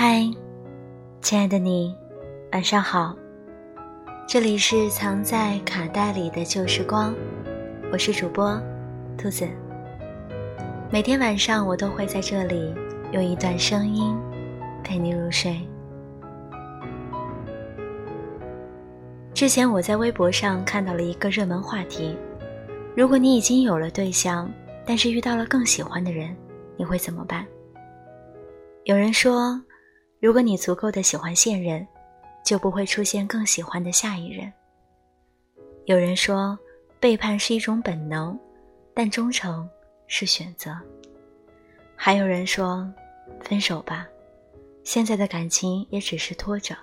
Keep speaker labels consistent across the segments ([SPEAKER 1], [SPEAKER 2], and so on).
[SPEAKER 1] 嗨，亲爱的你，晚上好。这里是藏在卡带里的旧时光，我是主播兔子。每天晚上我都会在这里用一段声音陪你入睡。之前我在微博上看到了一个热门话题：如果你已经有了对象，但是遇到了更喜欢的人，你会怎么办？有人说，如果你足够的喜欢现任，就不会出现更喜欢的下一任。有人说，背叛是一种本能，但忠诚是选择。还有人说，分手吧，现在的感情也只是拖着。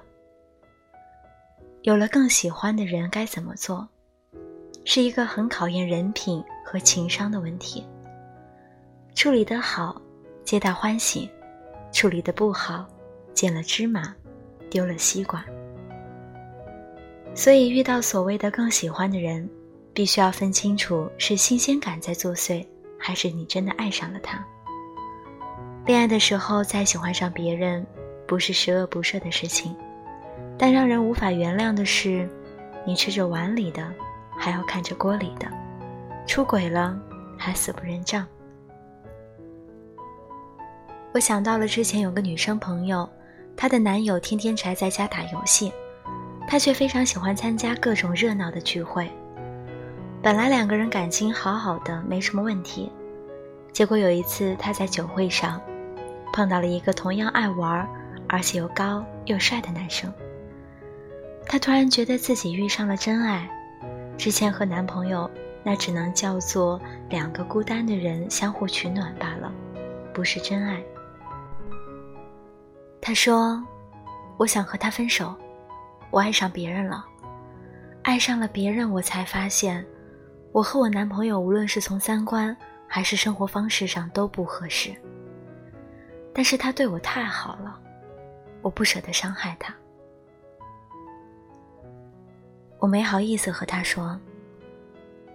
[SPEAKER 1] 有了更喜欢的人该怎么做，是一个很考验人品和情商的问题。处理得好，皆大欢喜；处理得不好，捡了芝麻，丢了西瓜。所以，遇到所谓的更喜欢的人，必须要分清楚是新鲜感在作祟，还是你真的爱上了他。恋爱的时候再喜欢上别人，不是十恶不赦的事情，但让人无法原谅的是，你吃着碗里的，还要看着锅里的，出轨了还死不认账。我想到了之前有个女生朋友，她的男友天天宅在家打游戏，她却非常喜欢参加各种热闹的聚会。本来两个人感情好好的，没什么问题，结果有一次她在酒会上，碰到了一个同样爱玩，而且又高又帅的男生。她突然觉得自己遇上了真爱，之前和男朋友那只能叫做两个孤单的人相互取暖罢了，不是真爱。他说：“我想和他分手，我爱上别人了，爱上了别人，我才发现，我和我男朋友无论是从三观还是生活方式上都不合适。但是他对我太好了，我不舍得伤害他。我没好意思和他说，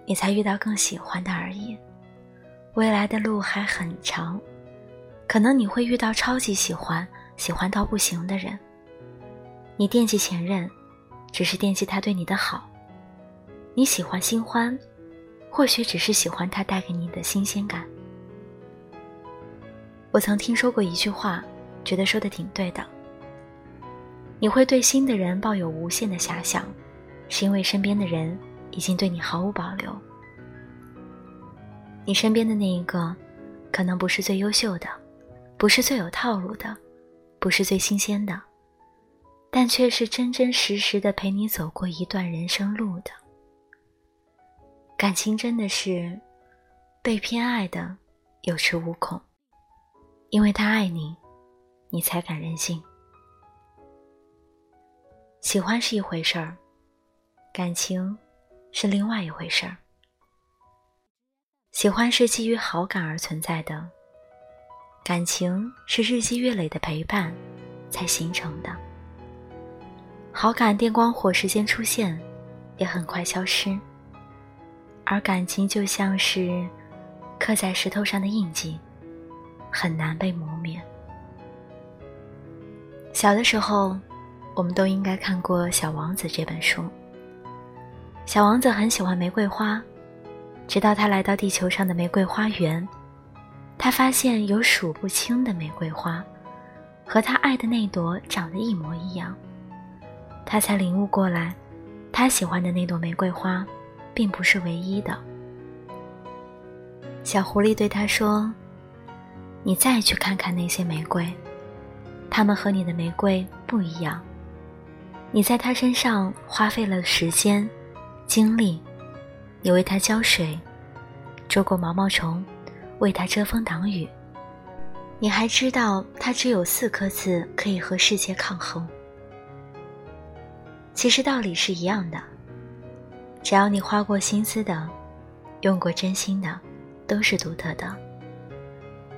[SPEAKER 1] 你才遇到更喜欢的而已，未来的路还很长，可能你会遇到超级喜欢。”喜欢到不行的人，你惦记前任，只是惦记他对你的好；你喜欢新欢，或许只是喜欢他带给你的新鲜感。我曾听说过一句话，觉得说的挺对的。你会对新的人抱有无限的遐想，是因为身边的人已经对你毫无保留。你身边的那一个，可能不是最优秀的，不是最有套路的。不是最新鲜的，但却是真真实实的陪你走过一段人生路的。感情真的是被偏爱的有恃无恐，因为他爱你，你才敢任性。喜欢是一回事儿，感情是另外一回事儿。喜欢是基于好感而存在的。感情是日积月累的陪伴才形成的，好感电光火石间出现，也很快消失。而感情就像是刻在石头上的印记，很难被磨灭。小的时候，我们都应该看过《小王子》这本书。小王子很喜欢玫瑰花，直到他来到地球上的玫瑰花园。他发现有数不清的玫瑰花，和他爱的那朵长得一模一样。他才领悟过来，他喜欢的那朵玫瑰花，并不是唯一的。小狐狸对他说：“你再去看看那些玫瑰，它们和你的玫瑰不一样。你在它身上花费了时间、精力，你为它浇水，捉过毛毛虫。”为它遮风挡雨，你还知道它只有四颗刺可以和世界抗衡。其实道理是一样的，只要你花过心思的，用过真心的，都是独特的。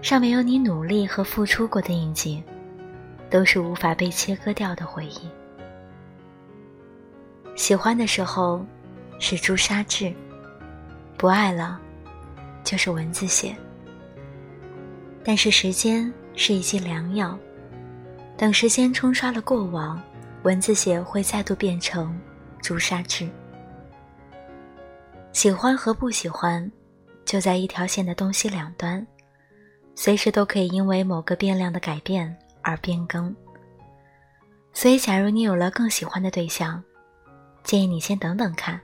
[SPEAKER 1] 上面有你努力和付出过的印记，都是无法被切割掉的回忆。喜欢的时候是朱砂痣，不爱了就是文字写。但是时间是一剂良药，等时间冲刷了过往，文字写会再度变成朱砂痣。喜欢和不喜欢，就在一条线的东西两端，随时都可以因为某个变量的改变而变更。所以，假如你有了更喜欢的对象，建议你先等等看，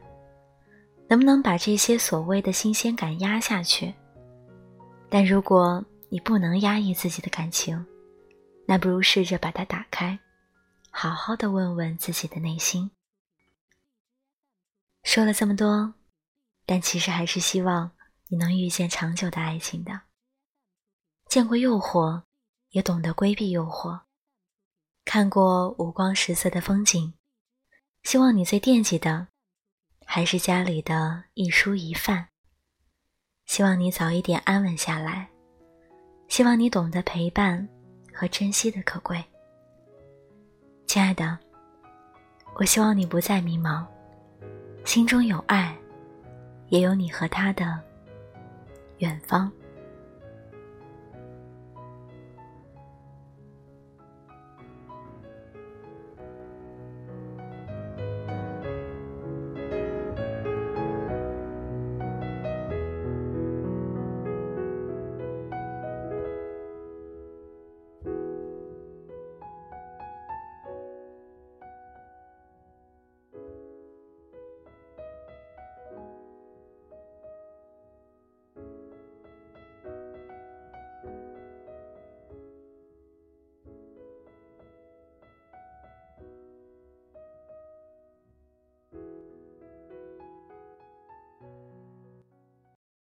[SPEAKER 1] 能不能把这些所谓的新鲜感压下去。但如果你不能压抑自己的感情，那不如试着把它打开，好好的问问自己的内心。说了这么多，但其实还是希望你能遇见长久的爱情的。见过诱惑，也懂得规避诱惑，看过五光十色的风景，希望你最惦记的，还是家里的一蔬一饭。希望你早一点安稳下来，希望你懂得陪伴。和珍惜的可贵，亲爱的，我希望你不再迷茫，心中有爱，也有你和他的远方。